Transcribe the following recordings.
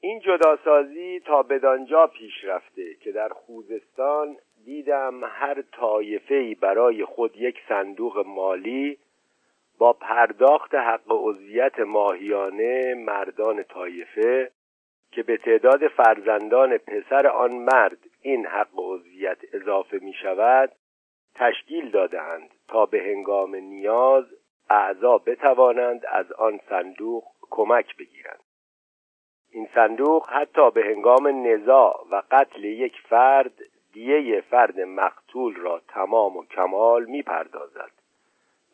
این جداسازی تا بدانجا پیش رفته که در خوزستان دیدم هر طایفه برای خود یک صندوق مالی با پرداخت حق عضویت ماهیانه مردان طایفه که به تعداد فرزندان پسر آن مرد این حق عضویت اضافه می شود تشکیل دادهاند تا به هنگام نیاز اعضا بتوانند از آن صندوق کمک بگیرند. این صندوق حتی به هنگام نزاع و قتل یک فرد دیه فرد مقتول را تمام و کمال می پردازد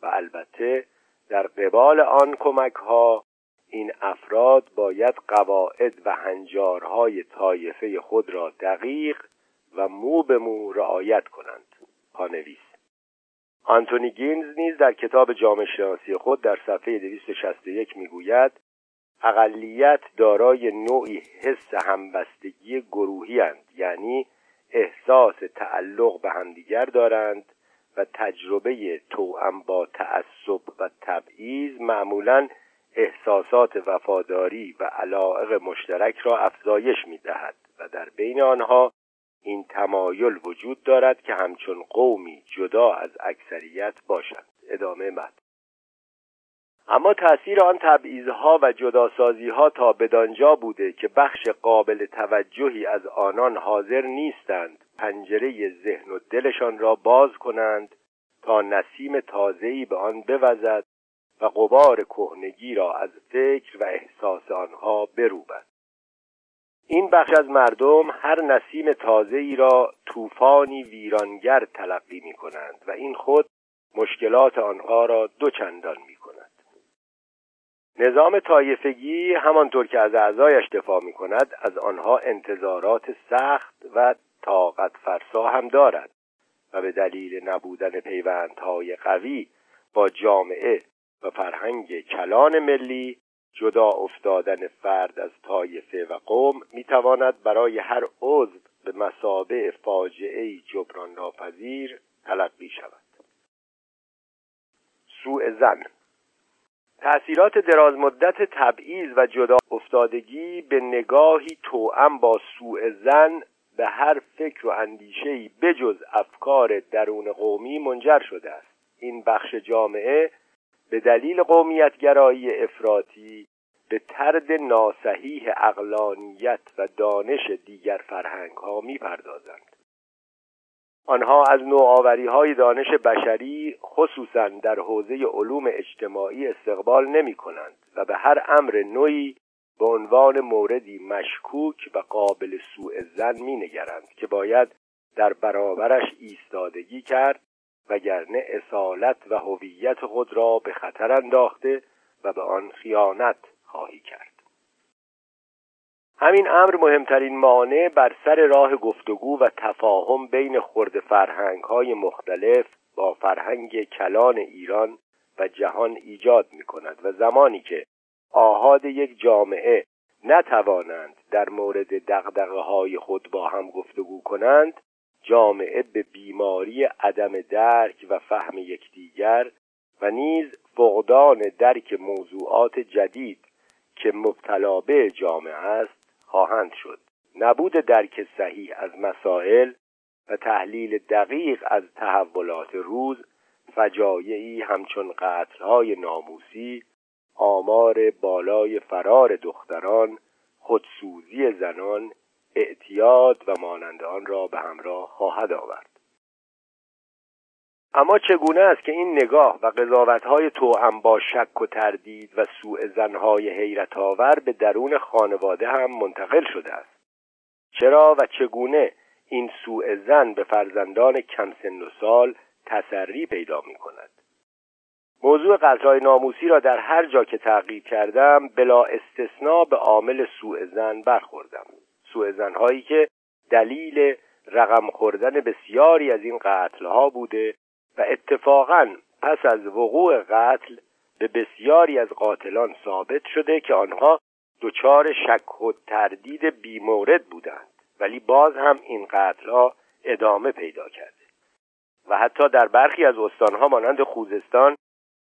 و البته در قبال آن کمک ها این افراد باید قواعد و هنجارهای طایفه خود را دقیق و مو به مو رعایت کنند پانویس. آنتونی گینز نیز در کتاب جامعه شناسی خود در صفحه 261 می‌گوید اقلیت دارای نوعی حس همبستگی گروهی هند یعنی احساس تعلق به همدیگر دارند و تجربه توأم با تعصب و تبعیض معمولا احساسات وفاداری و علاقه مشترک را افزایش می دهد و در بین آنها این تمایل وجود دارد که همچون قومی جدا از اکثریت باشند. ادامه مد اما تأثیر آن تبعیضها و جداسازیها تا بدانجا بوده که بخش قابل توجهی از آنان حاضر نیستند پنجره ذهن و دلشان را باز کنند تا نسیم تازه‌ای به آن بوزد و قبار کهنگی را از فکر و احساس آنها بروبد. این بخش از مردم هر نسیم تازه‌ای را طوفانی ویرانگر تلقی می کنند و این خود مشکلات آنها را دو چندان می کند نظام طایفگی همانطور که از اعضایش دفاع می کند از آنها انتظارات سخت و طاقت فرسا هم دارد و به دلیل نبودن پیوندهای قوی با جامعه و فرهنگ کلان ملی جدا افتادن فرد از طایفه و قوم می‌تواند برای هر عضو به مسابع فاجعه جبران ناپذیر تلقی شود. سوء زن تأثیرات درازمدت تبعیض و جدا افتادگی به نگاهی توأم با سوء زن به هر فکر و اندیشهی بجز افکار درون قومی منجر شده است این بخش جامعه به دلیل قومیتگرایی افراطی به ترد ناسحیح اقلانیت و دانش دیگر فرهنگ ها می پردازند. آنها از نوآوری های دانش بشری خصوصا در حوزه علوم اجتماعی استقبال نمی کنند و به هر امر نوعی به عنوان موردی مشکوک و قابل سوء زن می نگرند که باید در برابرش ایستادگی کرد وگرنه اصالت و هویت خود را به خطر انداخته و به آن خیانت خواهی کرد. همین امر مهمترین مانع بر سر راه گفتگو و تفاهم بین خرد فرهنگ های مختلف با فرهنگ کلان ایران و جهان ایجاد می کند و زمانی که آهاد یک جامعه نتوانند در مورد دقدقه های خود با هم گفتگو کنند جامعه به بیماری عدم درک و فهم یکدیگر و نیز فقدان درک موضوعات جدید که مبتلا به جامعه است خواهند شد. نبود درک صحیح از مسائل و تحلیل دقیق از تحولات روز فجایعی همچون قتلهای ناموسی آمار بالای فرار دختران خودسوزی زنان اعتیاد و مانند آن را به همراه خواهد آورد. اما چگونه است که این نگاه و قضاوتهای توأم با شک و تردید و سوء زنهای حیرت آور به درون خانواده هم منتقل شده است؟ چرا و چگونه این سوء زن به فرزندان کم سن و سال تسری پیدا می کند موضوع قتلهای ناموسی را در هر جا که تعقیب کردم بلا استثنا به عامل سوء زن برخوردم. سوء زنهایی که دلیل رقم خوردن بسیاری از این قتلها بوده و اتفاقا پس از وقوع قتل به بسیاری از قاتلان ثابت شده که آنها دچار شک و تردید بیمورد بودند ولی باز هم این قتلها ادامه پیدا کرده. و حتی در برخی از استانها مانند خوزستان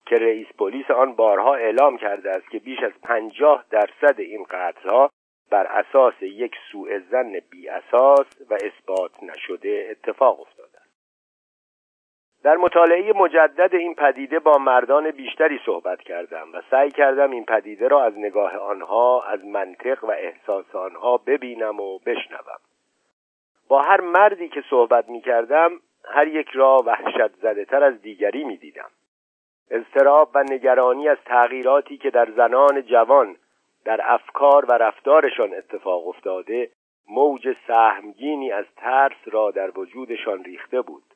که رئیس پلیس آن بارها اعلام کرده است که بیش از پنجاه درصد این قتلها بر اساس یک سوء زن بی اساس و اثبات نشده اتفاق افتاده. در مطالعه مجدد این پدیده با مردان بیشتری صحبت کردم و سعی کردم این پدیده را از نگاه آنها از منطق و احساس آنها ببینم و بشنوم. با هر مردی که صحبت می کردم هر یک را وحشت زده تر از دیگری می دیدم اضطراب و نگرانی از تغییراتی که در زنان جوان در افکار و رفتارشان اتفاق افتاده موج سهمگینی از ترس را در وجودشان ریخته بود.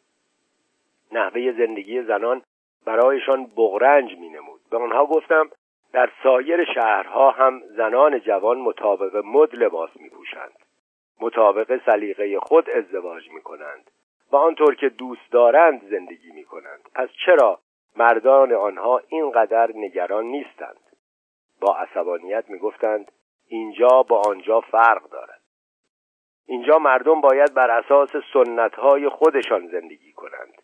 نحوه زندگی زنان برایشان بغرنج می نمود به آنها گفتم در سایر شهرها هم زنان جوان مطابق مد لباس می پوشند مطابق سلیقه خود ازدواج می کنند و آنطور که دوست دارند زندگی می کنند پس چرا مردان آنها اینقدر نگران نیستند؟ با عصبانیت می گفتند اینجا با آنجا فرق دارد. اینجا مردم باید بر اساس سنتهای خودشان زندگی کنند.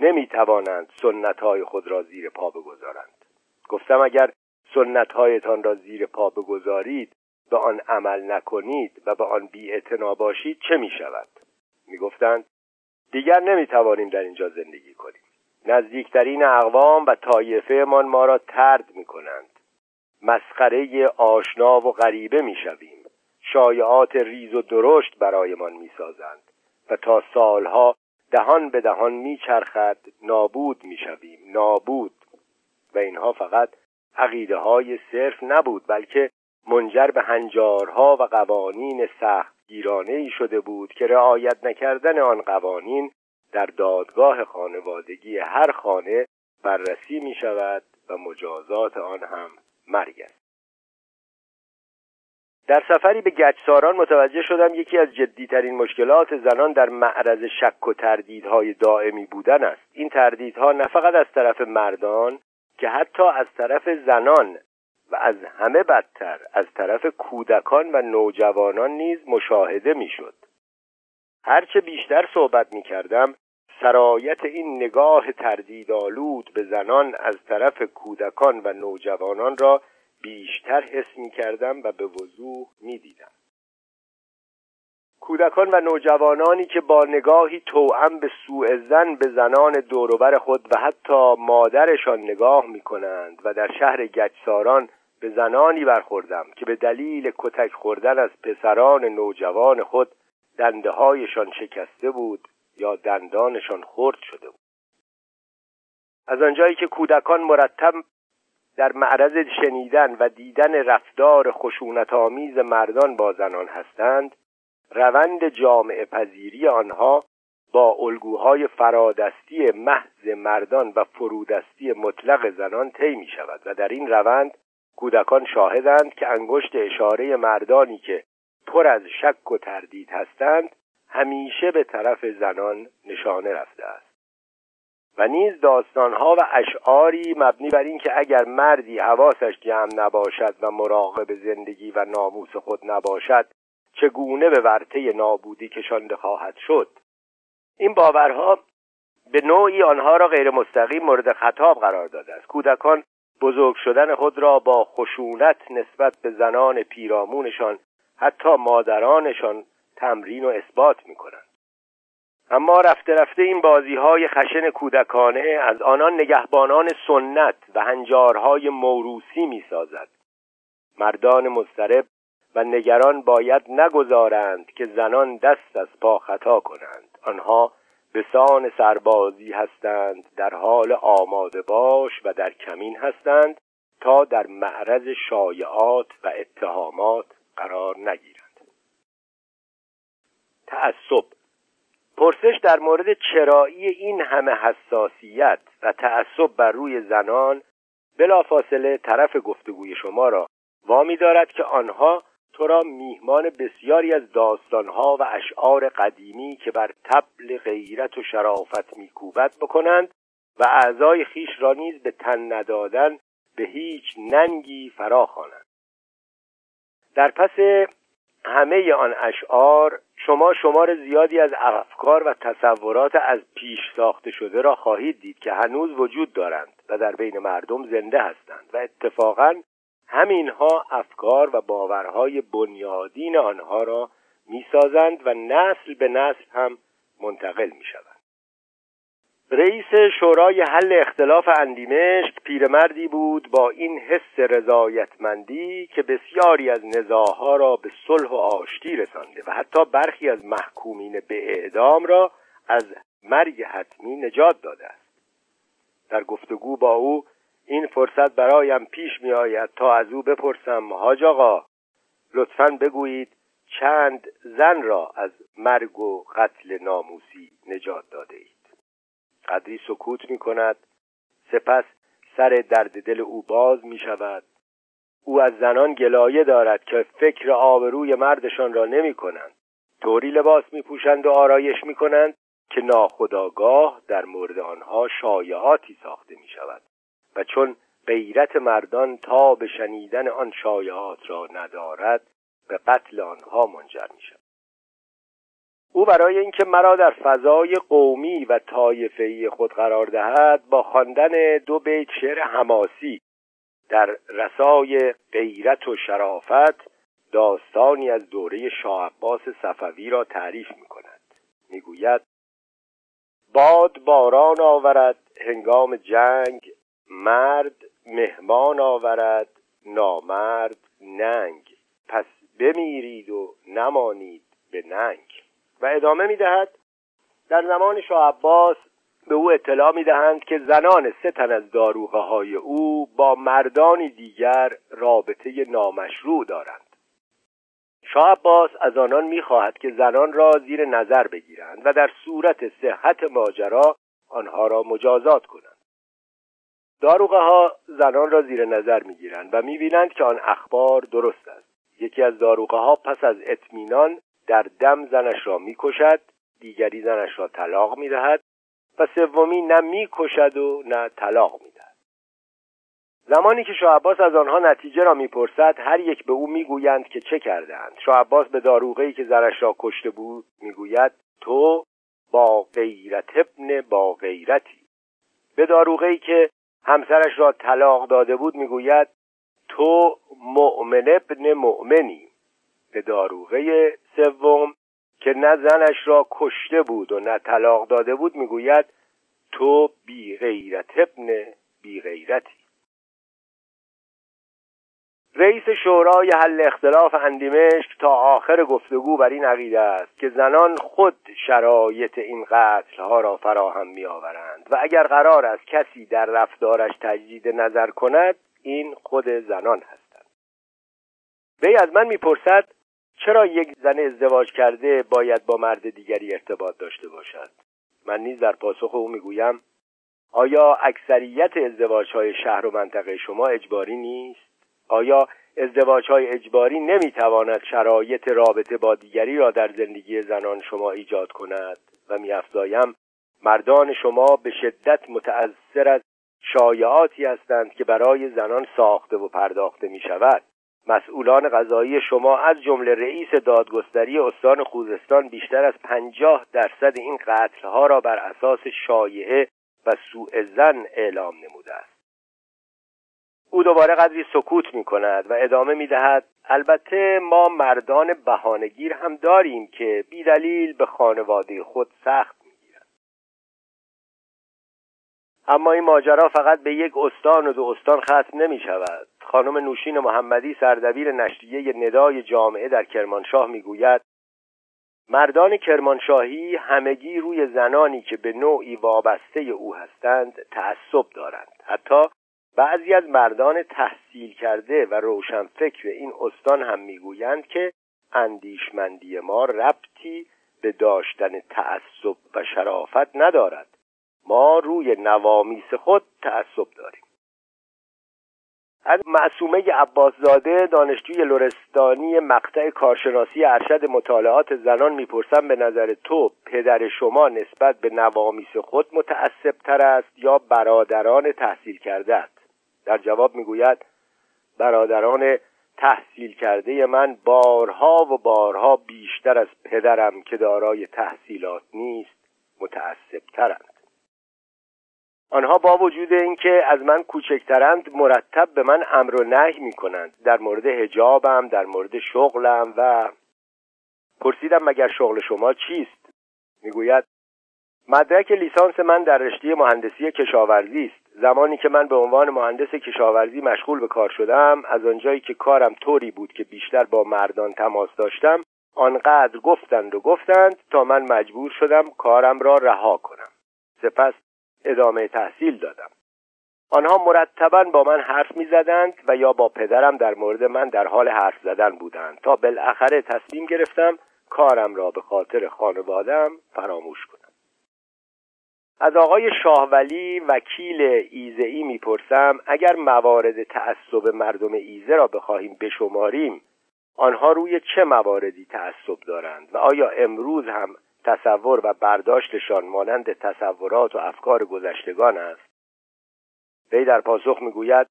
نمی توانند سنتهای خود را زیر پا بگذارند. گفتم اگر سنتهایتان را زیر پا بگذارید به آن عمل نکنید و به آن بی باشید چه می شود می گفتند دیگر نمی توانیم در اینجا زندگی کنیم. نزدیکترین اقوام و طایفه من ما را ترد می کنند مسخره آشنا و غریبه می شویم شایعات ریز و درشت برایمان می سازند و تا سالها دهان به دهان میچرخد نابود می‌شویم نابود. و اینها فقط عقیده های صرف نبود بلکه منجر به هنجارها و قوانین سخت گیرانه ای شده بود که رعایت نکردن آن قوانین در دادگاه خانوادگی هر خانه بررسی می شود و مجازات آن هم مرگ است. در سفری به گچساران متوجه شدم یکی از جدیترین مشکلات زنان در معرض شک و تردیدهای دائمی بودن است این تردیدها نه فقط از طرف مردان که حتی از طرف زنان و از همه بدتر از طرف کودکان و نوجوانان نیز مشاهده می‌شد. هرچه بیشتر صحبت می کردم سرایت این نگاه تردیدآلود به زنان از طرف کودکان و نوجوانان را بیشتر حس می کردم و به وضوح می دیدم. کودکان و نوجوانانی که با نگاهی توأم به سوء زن به زنان دوروبر خود و حتی مادرشان نگاه می کنند و در شهر گچساران به زنانی برخوردم که به دلیل کتک خوردن از پسران نوجوان خود دنده هایشان شکسته بود یا دندانشان خرد شده بود از آنجایی که کودکان مرتب در معرض شنیدن و دیدن رفتار خشونت آمیز مردان با زنان هستند روند جامعه پذیری آنها با الگوهای فرادستی محض مردان و فرودستی مطلق زنان طی می شود و در این روند کودکان شاهدند که انگشت اشاره مردانی که پر از شک و تردید هستند همیشه به طرف زنان نشانه رفته است. و نیز داستانها و اشعاری مبنی بر اینکه اگر مردی حواسش جمع نباشد و مراقب زندگی و ناموس خود نباشد چگونه به ورطه نابودی کشانده خواهد شد؟ این باورها به نوعی آنها را غیر مستقیم مورد خطاب قرار داده است. کودکان بزرگ شدن خود را با خشونت نسبت به زنان پیرامونشان حتی مادرانشان تمرین و اثبات می کنند اما رفته رفته این بازی های خشن کودکانه از آنان نگهبانان سنت و هنجارهای موروسی می سازد مردان مضطرب و نگران باید نگذارند که زنان دست از پا خطا کنند. آنها به سان سربازی هستند در حال آماده باش و در کمین هستند تا در معرض شایعات و اتهامات قرار نگیرند. تعصب پرسش در مورد چرایی این همه حساسیت و تعصب بر روی زنان بلافاصله طرف گفتگوی شما را وامی دارد که آنها تو را میهمان بسیاری از داستانها و اشعار قدیمی که بر تبل غیرت و شرافت میکوبد بکنند و اعضای خیش را نیز به تن ندادن به هیچ ننگی فرا خوانند. در پس همه آن اشعار شما شمار زیادی از افکار و تصورات از پیش ساخته شده را خواهید دید که هنوز وجود دارند و در بین مردم زنده هستند و اتفاقا همینها افکار و باورهای بنیادین آنها را می‌سازند و نسل به نسل هم منتقل می شود. رئیس شورای حل اختلاف اندیمشق پیرمردی بود با این حس رضایتمندی که بسیاری از نزاها را به صلح و آشتی رسانده و حتی برخی از محکومین به اعدام را از مرگ حتمی نجات داده است. در گفتگو با او این فرصت برایم پیش می آید تا از او بپرسم حاج آقا لطفا بگویید چند زن را از مرگ و قتل ناموسی نجات داده اید قدری سکوت می کند سپس سر درد دل او باز می شود او از زنان گلایه دارد که فکر آبروی مردشان را نمی کنند طوری لباس می پوشند و آرایش می کنند که ناخداگاه در مورد آنها شایعاتی ساخته می شود و چون غیرت مردان تا به شنیدن آن شایعات را ندارد به قتل آنها منجر می شود او برای اینکه مرا در فضای قومی و طایفه‌ای خود قرار دهد با خواندن دو بیت شعر حماسی در رسای غیرت و شرافت داستانی از دوره شاه عباس صفوی را تعریف می کند می گوید باد باران آورد هنگام جنگ مرد مهمان آورد نامرد ننگ. پس بمیرید و نمانید به ننگ. و ادامه می‌دهد. در زمان شاه عباس به او اطلاع می‌دهند که زنان سه تن از داروغه های او با مردانی دیگر رابطه نامشروع دارند. شاه عباس از آنان می‌خواهد که زنان را زیر نظر بگیرند و در صورت صحت ماجرا آنها را مجازات کنند. داروغه ها زنان را زیر نظر می‌گیرند و می‌بینند که آن اخبار درست است. یکی از داروغه ها پس از اطمینان در دم زنش را می‌کشد دیگری زنش را طلاق می‌دهد و سومی نه می‌کشد و نه طلاق می‌دهد. زمانی که شاه از آنها نتیجه را می‌پرسد هر یک به او می‌گویند که چه کردهاند. شاه عباس به داروغهای که زنش را کشته بود می‌گوید تو با غیرت ابن با غیرتی. به داروغهای که همسرش را طلاق داده بود می‌گوید تو مؤمن ابن مؤمنی. به داروغه سوم که نه زنش را کشته بود و نه طلاق داده بود می‌گوید تو بی غیرت ابن بی غیرتی رئیس شورای حل اختلاف اندیمشک تا آخر گفتگو بر این عقیده است که زنان خود شرایط این قتل ها را فراهم می آورند و اگر قرار است کسی در رفتارش تجدید نظر کند این خود زنان هستند. وی از من می‌پرسد چرا یک زن ازدواج کرده باید با مرد دیگری ارتباط داشته باشد؟ من نیز در پاسخ او می‌گویم آیا اکثریت ازدواج های شهر و منطقه شما اجباری نیست؟ آیا ازدواج های اجباری نمی‌تواند شرایط رابطه با دیگری را در زندگی زنان شما ایجاد کند؟ و میافزایم مردان شما به شدت متأثر از شایعاتی هستند که برای زنان ساخته و پرداخته می شود مسئولان قضایی شما از جمله رئیس دادگستری استان خوزستان بیشتر از پنجاه درصد این قتلها را بر اساس شایعه و سوء زن اعلام نموده است. او دوباره قدری سکوت می کند و ادامه می دهد البته ما مردان بهانهگیر هم داریم که بیدلیل به خانواده خود سخت اما این ماجرا فقط به یک استان و دو استان ختم نمی شود خانم نوشین محمدی سردبیر نشریه ندای جامعه در کرمانشاه می‌گوید مردان کرمانشاهی همگی روی زنانی که به نوعی وابسته او هستند تعصب دارند. حتی بعضی از مردان تحصیل کرده و روشنفکر این استان هم می‌گویند که اندیشمندی ما ربطی به داشتن تعصب و شرافت ندارد. ما روی نوامیس خود تعصب داریم. از معصومه عباسزاده دانشجوی لورستانی مقطع کارشناسی ارشد مطالعات زنان می‌پرسم به نظر تو پدر شما نسبت به نوامیس خود متعصب تر است یا برادران تحصیل کرده در جواب می‌گوید برادران تحصیل کرده من بارها و بارها بیشتر از پدرم که دارای تحصیلات نیست متعصب ترند آنها با وجود اینکه از من کوچکترند مرتب به من امر و نهی می کنند در مورد هجابم در مورد شغلم و پرسیدم مگر شغل شما چیست؟ می‌گوید مدرک لیسانس من در رشته مهندسی کشاورزی است. زمانی که من به عنوان مهندس کشاورزی مشغول به کار شدم از آنجایی که کارم طوری بود که بیشتر با مردان تماس داشتم آنقدر گفتند و گفتند تا من مجبور شدم کارم را رها کنم. سپس ادامه تحصیل دادم. آنها مرتبا با من حرف می زدند و یا با پدرم در مورد من در حال حرف زدن بودند. تا بالاخره تصمیم گرفتم کارم را به خاطر خانوادم فراموش کنم. از آقای شاهولی وکیل ایزه ای می‌پرسم اگر موارد تعصب مردم ایزه را بخواهیم بشماریم آنها روی چه مواردی تعصب دارند و آیا امروز هم تصور و برداشتشان مانند تصورات و افکار گذشتگان است. وی در پاسخ می‌گوید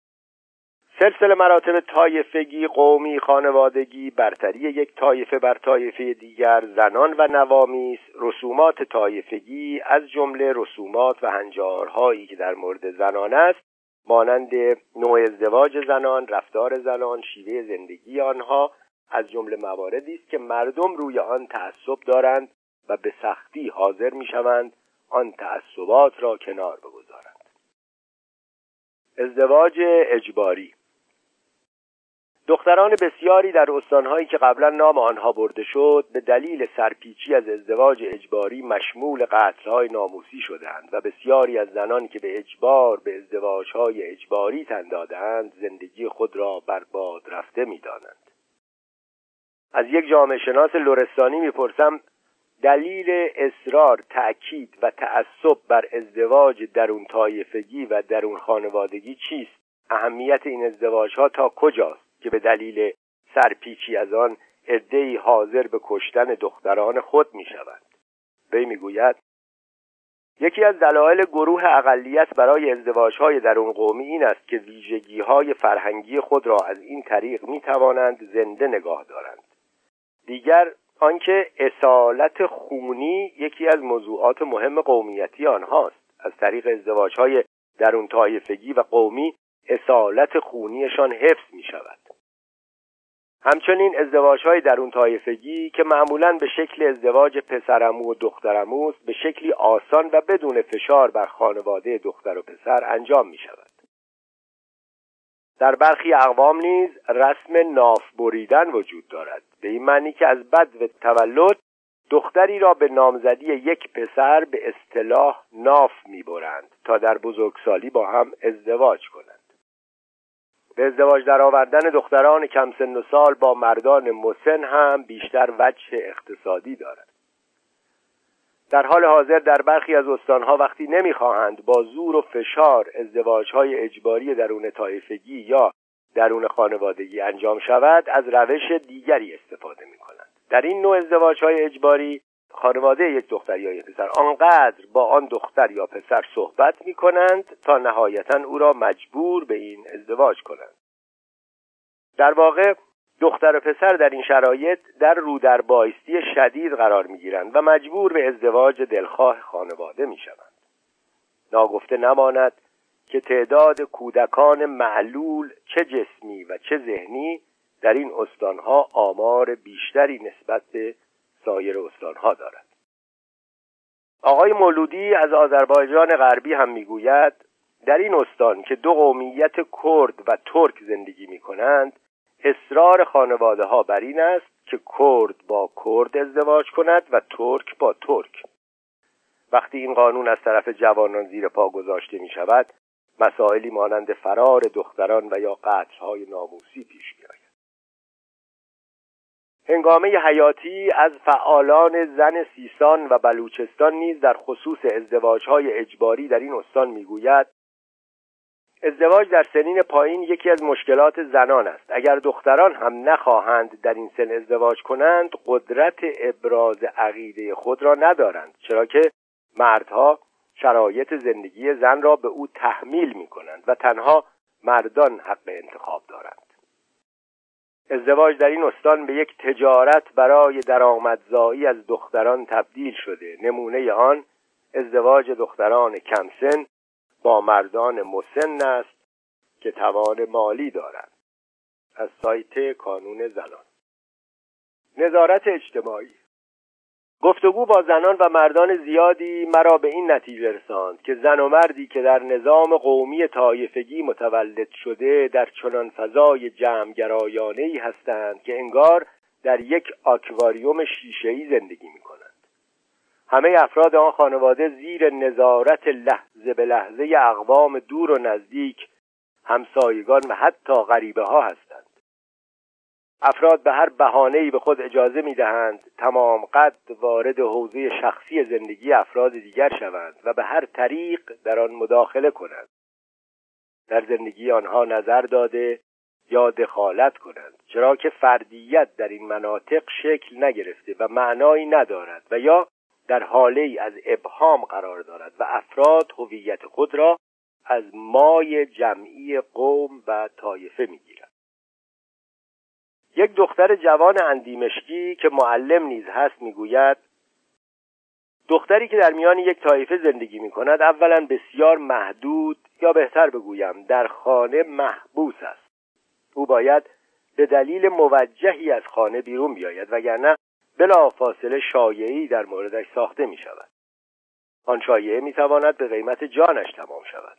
سلسله مراتب طایفگی قومی خانوادگی برتری یک طایفه بر طایفه دیگر زنان و نوامیس رسومات طایفگی از جمله رسومات و هنجارهایی که در مورد زنان است مانند نوع ازدواج زنان رفتار زنان شیوه زندگی آنها از جمله مواردی است که مردم روی آن تعصب دارند. و به سختی حاضر می‌شوند آن تعصبات را کنار بگذارند. ازدواج اجباری. دختران بسیاری در استانهایی که قبلا نام آنها برده شد به دلیل سرپیچی از ازدواج اجباری مشمول قتلهای ناموسی شدند و بسیاری از زنان که به اجبار به ازدواجهای اجباری تن دادند زندگی خود را برباد رفته می‌دانند. از یک جامعه شناس لورستانی می‌پرسم دلیل اصرار تأکید و تعصب بر ازدواج درون طایفگی و درون خانوادگی چیست؟ اهمیت این ازدواج ها تا کجاست که به دلیل سرپیچی از آن عدهای حاضر به کشتن دختران خود می شوند وی می‌گوید یکی از دلایل گروه اقلیت برای ازدواج های درون قومی این است که ویژگی های فرهنگی خود را از این طریق می توانند زنده نگاه دارند. دیگر آنکه اصالت خونی یکی از موضوعات مهم قومیتی آنهاست. از طریق ازدواج های درون طایفگی و قومی اصالت خونیشان حفظ می شود همچنین ازدواج های درون طایفگی که معمولا به شکل ازدواج پسرمو و دخترمو به شکلی آسان و بدون فشار بر خانواده دختر و پسر انجام می شود در برخی اقوام نیز رسم ناف بریدن وجود دارد. به این معنی که از بد و تولد دختری را به نامزدی یک پسر به اصطلاح ناف می‌برند تا در بزرگسالی با هم ازدواج کنند. به ازدواج در آوردن دختران کم سن و سال با مردان مسن هم بیشتر وجه اقتصادی دارد. در حال حاضر در برخی از استانها وقتی نمی‌خواهند با زور و فشار ازدواجهای اجباری درون طایفگی یا درون خانوادگی انجام شود از روش دیگری استفاده می کنند در این نوع ازدواج های اجباری خانواده یک دختر یا یک پسر آنقدر با آن دختر یا پسر صحبت می کنند تا نهایتا او را مجبور به این ازدواج کنند. در واقع دختر و پسر در این شرایط در رو در بایستی شدید قرار می گیرند و مجبور به ازدواج دلخواه خانواده می شوند ناگفته نماند که تعداد کودکان معلول چه جسمی و چه ذهنی در این استانها آمار بیشتری نسبت به سایر استانها دارد. آقای مولودی از آذربایجان غربی هم می‌گوید در این استان که دو قومیت کرد و ترک زندگی می کنند اصرار خانواده ها بر این است که کرد با کرد ازدواج کند و ترک با ترک. وقتی این قانون از طرف جوانان زیر پا گذاشته می شود مسائلی مانند فرار دختران و یا قتلهای ناموسی پیش می آید. هنگامه حیاتی از فعالان زن سیسان و بلوچستان نیز در خصوص ازدواجهای اجباری در این استان می‌گوید ازدواج در سنین پایین یکی از مشکلات زنان است اگر دختران هم نخواهند در این سن ازدواج کنند قدرت ابراز عقیده خود را ندارند چرا که مردها شرایط زندگی زن را به او تحمیل می کنند و تنها مردان حق انتخاب دارند. ازدواج در این استان به یک تجارت برای درآمدزایی از دختران تبدیل شده. نمونه آن ازدواج دختران کمسن با مردان مسن است که توان مالی دارند. از سایت کانون زنان. نظارت اجتماعی. گفتگو با زنان و مردان زیادی مرا به این نتیجه رساند که زن و مردی که در نظام قومی طایفگی متولد شده در چنان فضای جمعگرایانه ای هستند که انگار در یک آکواریوم شیشهای زندگی می کنند همه افراد آن خانواده زیر نظارت لحظه به لحظه اقوام دور و نزدیک همسایگان و حتی غریبه ها هستند. افراد به هر بهانه‌ای به خود اجازه می‌دهند تمام قد وارد حوزه شخصی زندگی افراد دیگر شوند و به هر طریق در آن مداخله کنند. در زندگی آنها نظر داده یا دخالت کنند چرا که فردیت در این مناطق شکل نگرفته و معنایی ندارد و یا در حاله ای از ابهام قرار دارد و افراد هویت خود را از مای جمعی قوم و طایفه می‌گیرد یک دختر جوان اندیمشکی که معلم نیز هست می‌گوید دختری که در میان یک طایفه زندگی می کند اولا بسیار محدود یا بهتر بگویم در خانه محبوس است. او باید به دلیل موجهی از خانه بیرون بیاید وگرنه بلا فاصله شایعی در موردش ساخته می شود آن شایعه می تواند به قیمت جانش تمام شود.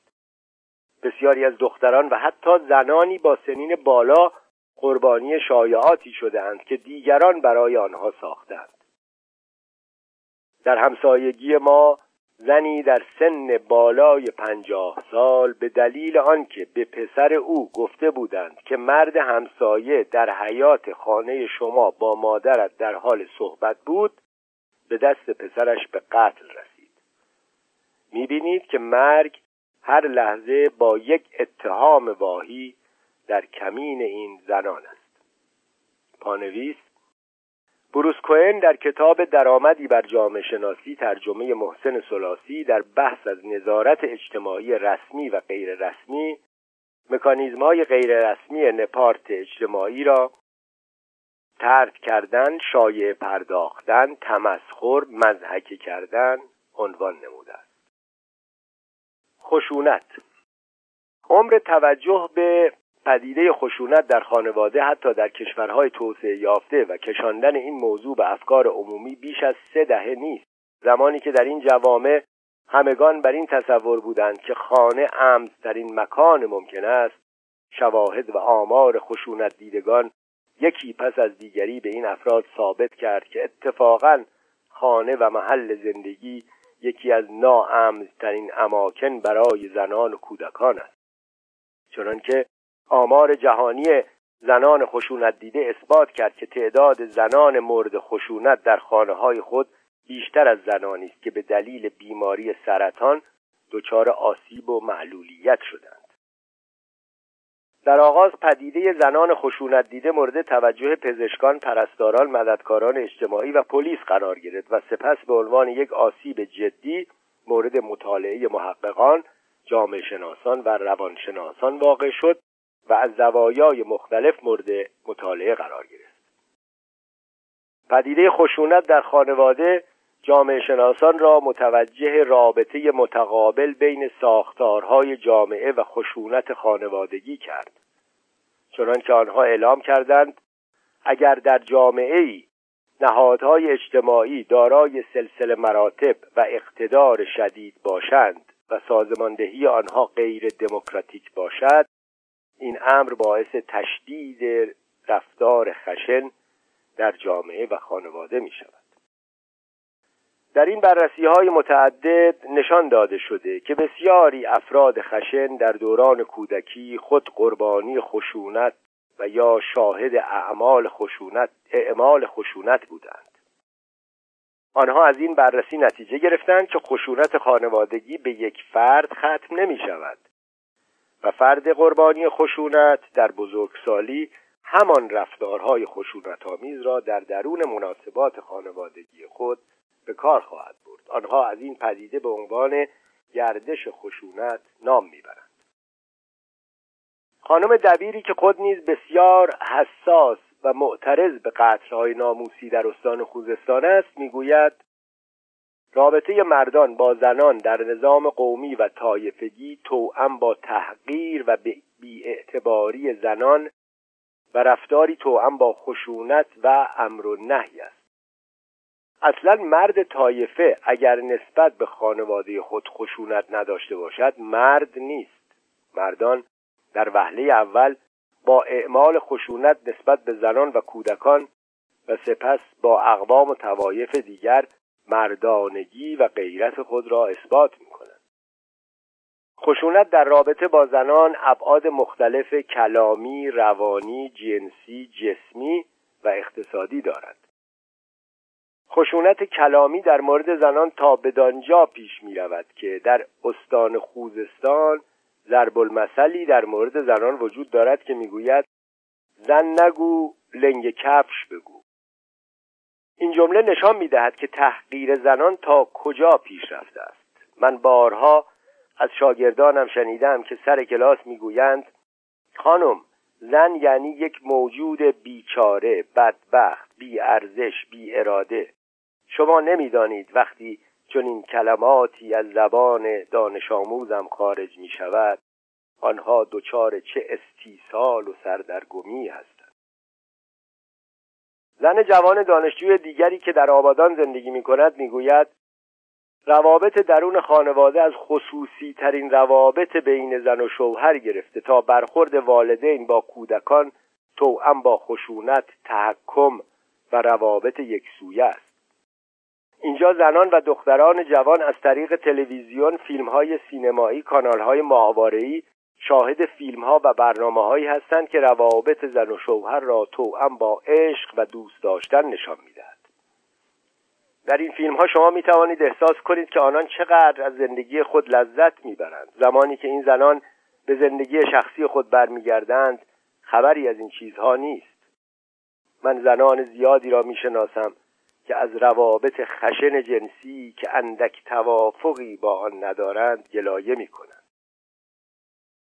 بسیاری از دختران و حتی زنانی با سنین بالا قربانی شایعاتی شدهاند که دیگران برای آنها ساختند. در همسایگی ما زنی در سن بالای پنجاه سال به دلیل آنکه به پسر او گفته بودند که مرد همسایه در حیات خانه شما با مادرت در حال صحبت بود به دست پسرش به قتل رسید. می‌بینید که مرگ هر لحظه با یک اتهام واهی در کمین این زنان است پانویس بروس کوئن در کتاب درآمدی بر جامعه شناسی ترجمه محسن سلاسی در بحث از نظارت اجتماعی رسمی و غیر رسمی مکانیزم های غیر رسمی نپارت اجتماعی را ترد کردن، شایع پرداختن، تمسخر، مزحک کردن عنوان نموده است. خشونت عمر توجه به پدیده خشونت در خانواده حتی در کشورهای توسعه یافته و کشاندن این موضوع به افکار عمومی بیش از سه دهه نیست. زمانی که در این جوامع همگان بر این تصور بودند که خانه امنترین مکان ممکن است شواهد و آمار خشونت دیدگان یکی پس از دیگری به این افراد ثابت کرد که اتفاقا خانه و محل زندگی یکی از ناامنترین اماکن برای زنان و کودکان است. چنانکه آمار جهانی زنان خشونت دیده اثبات کرد که تعداد زنان مورد خشونت در خانه های خود بیشتر از زنانی است که به دلیل بیماری سرطان دچار آسیب و معلولیت شدند. در آغاز پدیده زنان خشونت دیده مورد توجه پزشکان، پرستاران، مددکاران اجتماعی و پلیس قرار گرفت و سپس به عنوان یک آسیب جدی مورد مطالعه محققان، جامعه شناسان و روانشناسان واقع شد. و از زوایای مختلف مورد مطالعه قرار گرفت. پدیده خشونت در خانواده جامعه شناسان را متوجه رابطه متقابل بین ساختارهای جامعه و خشونت خانوادگی کرد. چنانکه آنها اعلام کردند اگر در جامعه ای نهادهای اجتماعی دارای سلسله مراتب و اقتدار شدید باشند و سازماندهی آنها غیر دموکراتیک باشد این امر باعث تشدید رفتار خشن در جامعه و خانواده می شود. در این بررسی های متعدد نشان داده شده که بسیاری افراد خشن در دوران کودکی خود قربانی خشونت و یا شاهد اعمال خشونت اعمال خشونت بودند. آنها از این بررسی نتیجه گرفتند که خشونت خانوادگی به یک فرد ختم نمی شود. و فرد قربانی خشونت در بزرگسالی همان رفتارهای خشونت آمیز را در درون مناسبات خانوادگی خود به کار خواهد برد. آنها از این پدیده به عنوان گردش خشونت نام می‌برند. خانم دبیری که خود نیز بسیار حساس و معترض به قتلهای ناموسی در استان خوزستان است می‌گوید رابطه مردان با زنان در نظام قومی و طایفگی توأم با تحقیر و بیاعتباری زنان و رفتاری توأم با خشونت و امر و نهی است. اصلا مرد طایفه اگر نسبت به خانواده خود خشونت نداشته باشد مرد نیست. مردان در وهله اول با اعمال خشونت نسبت به زنان و کودکان و سپس با اقوام و توایف دیگر مردانگی و غیرت خود را اثبات می کنند خشونت در رابطه با زنان ابعاد مختلف کلامی، روانی، جنسی، جسمی و اقتصادی دارد. خشونت کلامی در مورد زنان تا بدانجا پیش می رود که در استان خوزستان ضرب المثلی در مورد زنان وجود دارد که می‌گوید زن نگو لنگ کفش بگو. این جمله نشان می‌دهد که تحقیر زنان تا کجا پیش رفته است. من بارها از شاگردانم شنیدم که سر کلاس می‌گویند خانم زن یعنی یک موجود بیچاره بدبخت بی ارزش بی اراده شما نمی‌دانید وقتی چون این کلماتی از زبان دانش آموزم خارج می شود آنها دچار چه استیصال و سردرگمی هستند زن جوان دانشجوی دیگری که در آبادان زندگی می کند می گوید روابط درون خانواده از خصوصی ترین روابط بین زن و شوهر گرفته تا برخورد والدین با کودکان توأم با خشونت تحکم و روابط یکسویه است. اینجا زنان و دختران جوان از طریق تلویزیون فیلم های سینمایی کانال های ماهواره‌ای شاهد فیلم ها و برنامه هایی هستند که روابط زن و شوهر را توأم با عشق و دوست داشتن نشان می‌دهد. در این فیلم ها شما می توانید احساس کنید که آنان چقدر از زندگی خود لذت می‌برند. زمانی که این زنان به زندگی شخصی خود برمیگردند خبری از این چیزها نیست. من زنان زیادی را می‌شناسم که از روابط خشن جنسی که اندک توافقی با آن ندارند گلایه می کنند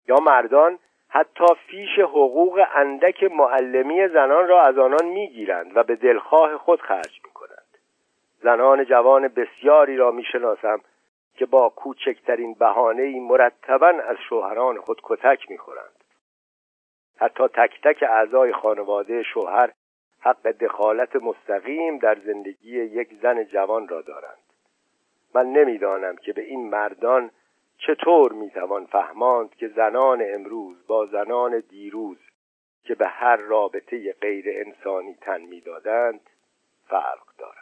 یا مردان حتی فیش حقوق اندک معلمی زنان را از آنان می‌گیرند و به دلخواه خود خرج می کنند زنان جوان بسیاری را می‌شناسم که با کوچکترین بهانه مرتبا از شوهران خود کتک می‌خورند. حتی تک تک اعضای خانواده شوهر حق دخالت مستقیم در زندگی یک زن جوان را دارند. من نمی‌دانم که به این مردان چطور می‌توان فهماند که زنان امروز با زنان دیروز که به هر رابطه غیر انسانی تن می‌دادند فرق دارد؟